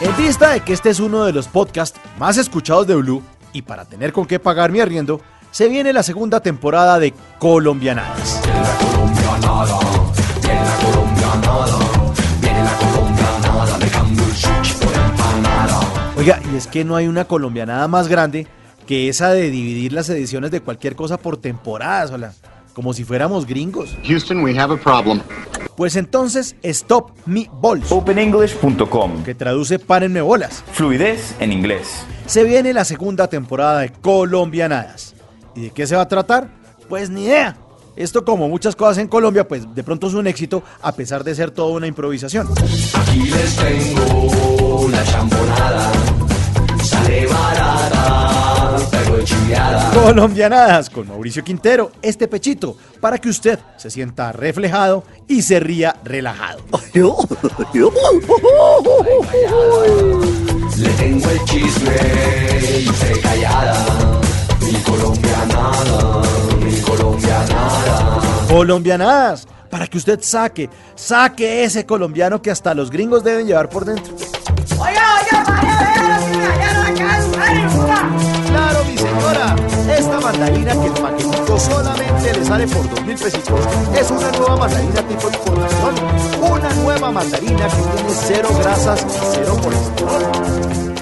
En vista de que este es uno de los podcasts más escuchados de Blue, y para tener con qué pagar mi arriendo, se viene la segunda temporada de Colombianadas. Oiga, y es que no hay una colombianada más grande que esa de dividir las ediciones de cualquier cosa por temporadas, hola, como si fuéramos gringos. Houston, we have a problem. Pues entonces, Stop Me Balls, OpenEnglish.com. que traduce Párenme bolas. Fluidez en inglés. Se viene la segunda temporada de Colombianadas. ¿Y de qué se va a tratar? Pues ni idea. Esto como muchas cosas en Colombia, pues de pronto es un éxito a pesar de ser toda una improvisación. Aquí les tengo la champonada. Colombianadas con Mauricio Quintero, este pechito, para que usted se sienta reflejado y se ría relajado. Le tengo el chisme y usted callada. Mi colombianada, mi colombianada. Colombianadas, para que usted saque, saque ese colombiano que hasta los gringos deben llevar por dentro. Que el paquetito solamente le sale por dos mil pesitos es una nueva mandarina tipo información, una nueva mandarina que tiene cero grasas y cero colesterol.